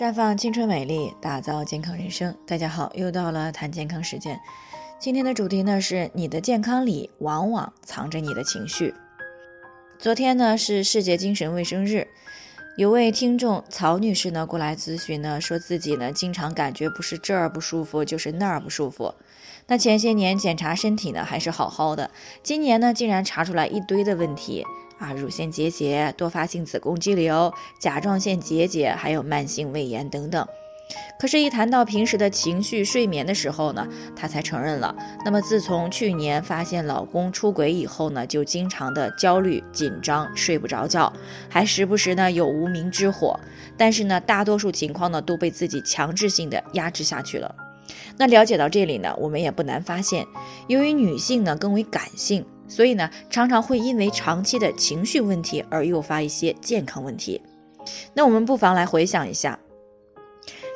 绽放青春美丽，打造健康人生。大家好，又到了谈健康时间。今天的主题呢是你的健康里往往藏着你的情绪。昨天呢是世界精神卫生日，有位听众曹女士呢过来咨询呢，说自己呢经常感觉不是这儿不舒服，就是那儿不舒服。那前些年检查身体呢还是好好的，今年呢竟然查出来一堆的问题。啊，乳腺结节、多发性子宫肌瘤、甲状腺结节，还有慢性胃炎等等。可是，一谈到平时的情绪、睡眠的时候呢，她才承认了。那么，自从去年发现老公出轨以后呢，就经常的焦虑、紧张，睡不着觉，还时不时呢有无名之火。但是呢，大多数情况呢都被自己强制性的压制下去了。那了解到这里呢，我们也不难发现，由于女性呢更为感性。所以呢，常常会因为长期的情绪问题而诱发一些健康问题。那我们不妨来回想一下，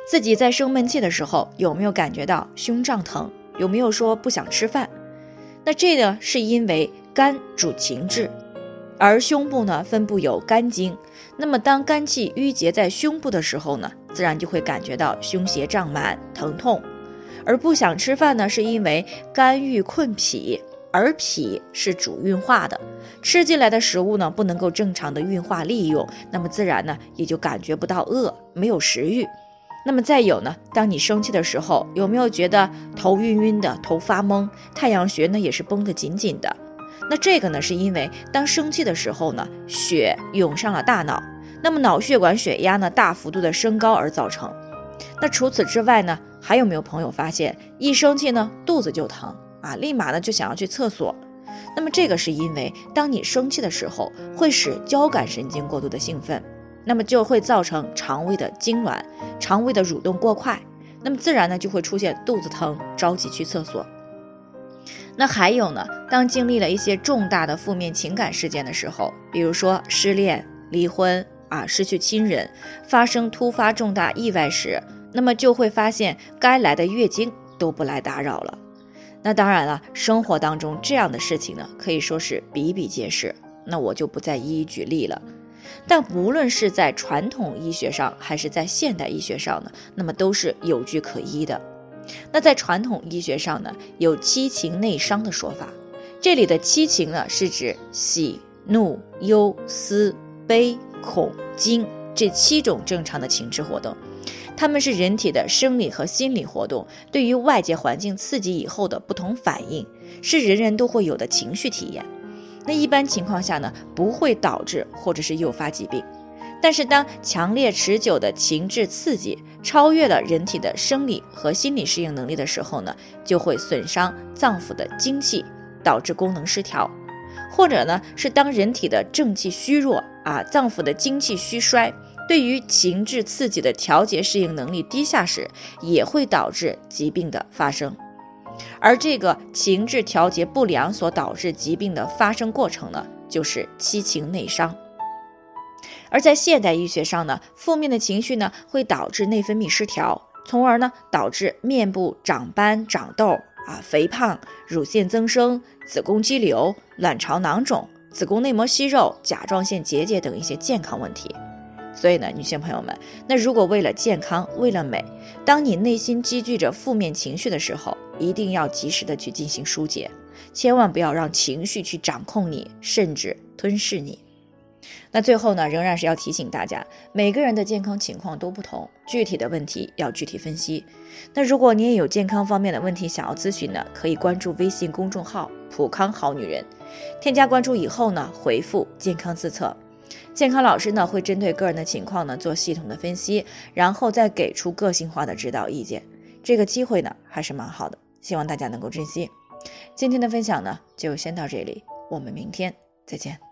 自己在生闷气的时候有没有感觉到胸胀疼？有没有说不想吃饭？那这呢，是因为肝主情志，而胸部呢分布有肝经。那么当肝气郁结在胸部的时候呢，自然就会感觉到胸胁胀满、疼痛。而不想吃饭呢，是因为肝郁困脾。而脾是主运化的，吃进来的食物呢不能够正常的运化利用，那么自然呢也就感觉不到饿，没有食欲。那么再有呢，当你生气的时候，有没有觉得头晕晕的、头发懵？太阳穴呢也是绷得紧紧的。那这个呢是因为当生气的时候呢，血涌上了大脑，那么脑血管血压呢大幅度的升高而造成。那除此之外呢，还有没有朋友发现一生气呢肚子就疼？啊，立马呢就想要去厕所，那么这个是因为当你生气的时候，会使交感神经过度的兴奋，那么就会造成肠胃的痉挛，肠胃的蠕动过快，那么自然呢就会出现肚子疼，着急去厕所。那还有呢，当经历了一些重大的负面情感事件的时候，比如说失恋、离婚啊，失去亲人，发生突发重大意外时，那么就会发现该来的月经都不来打扰了。那当然了，生活当中这样的事情呢，可以说是比比皆是。那我就不再一一举例了。但无论是在传统医学上，还是在现代医学上呢，那么都是有据可依的。那在传统医学上呢，有七情内伤的说法。这里的七情呢，是指喜、怒、忧、思、悲、恐、惊这七种正常的情志活动。它们是人体的生理和心理活动对于外界环境刺激以后的不同反应，是人人都会有的情绪体验。那一般情况下呢，不会导致或者是诱发疾病。但是当强烈持久的情志刺激超越了人体的生理和心理适应能力的时候呢，就会损伤脏腑的精气，导致功能失调。或者呢，是当人体的正气虚弱啊，脏腑的精气虚衰。对于情志刺激的调节适应能力低下时，也会导致疾病的发生。而这个情志调节不良所导致疾病的发生过程呢，就是七情内伤。而在现代医学上呢，负面的情绪呢会导致内分泌失调，从而呢导致面部长斑、长痘啊、肥胖、乳腺增生、子宫肌瘤、卵巢囊肿、子宫内膜息肉、甲状腺结节等一些健康问题。所以呢，女性朋友们，那如果为了健康，为了美，当你内心积聚着负面情绪的时候，一定要及时的去进行疏解，千万不要让情绪去掌控你，甚至吞噬你。那最后呢，仍然是要提醒大家，每个人的健康情况都不同，具体的问题要具体分析。那如果你也有健康方面的问题想要咨询呢，可以关注微信公众号“普康好女人”，添加关注以后呢，回复“健康自测”。健康老师呢会针对个人的情况呢做系统的分析，然后再给出个性化的指导意见。这个机会呢还是蛮好的，希望大家能够珍惜。今天的分享呢就先到这里，我们明天再见。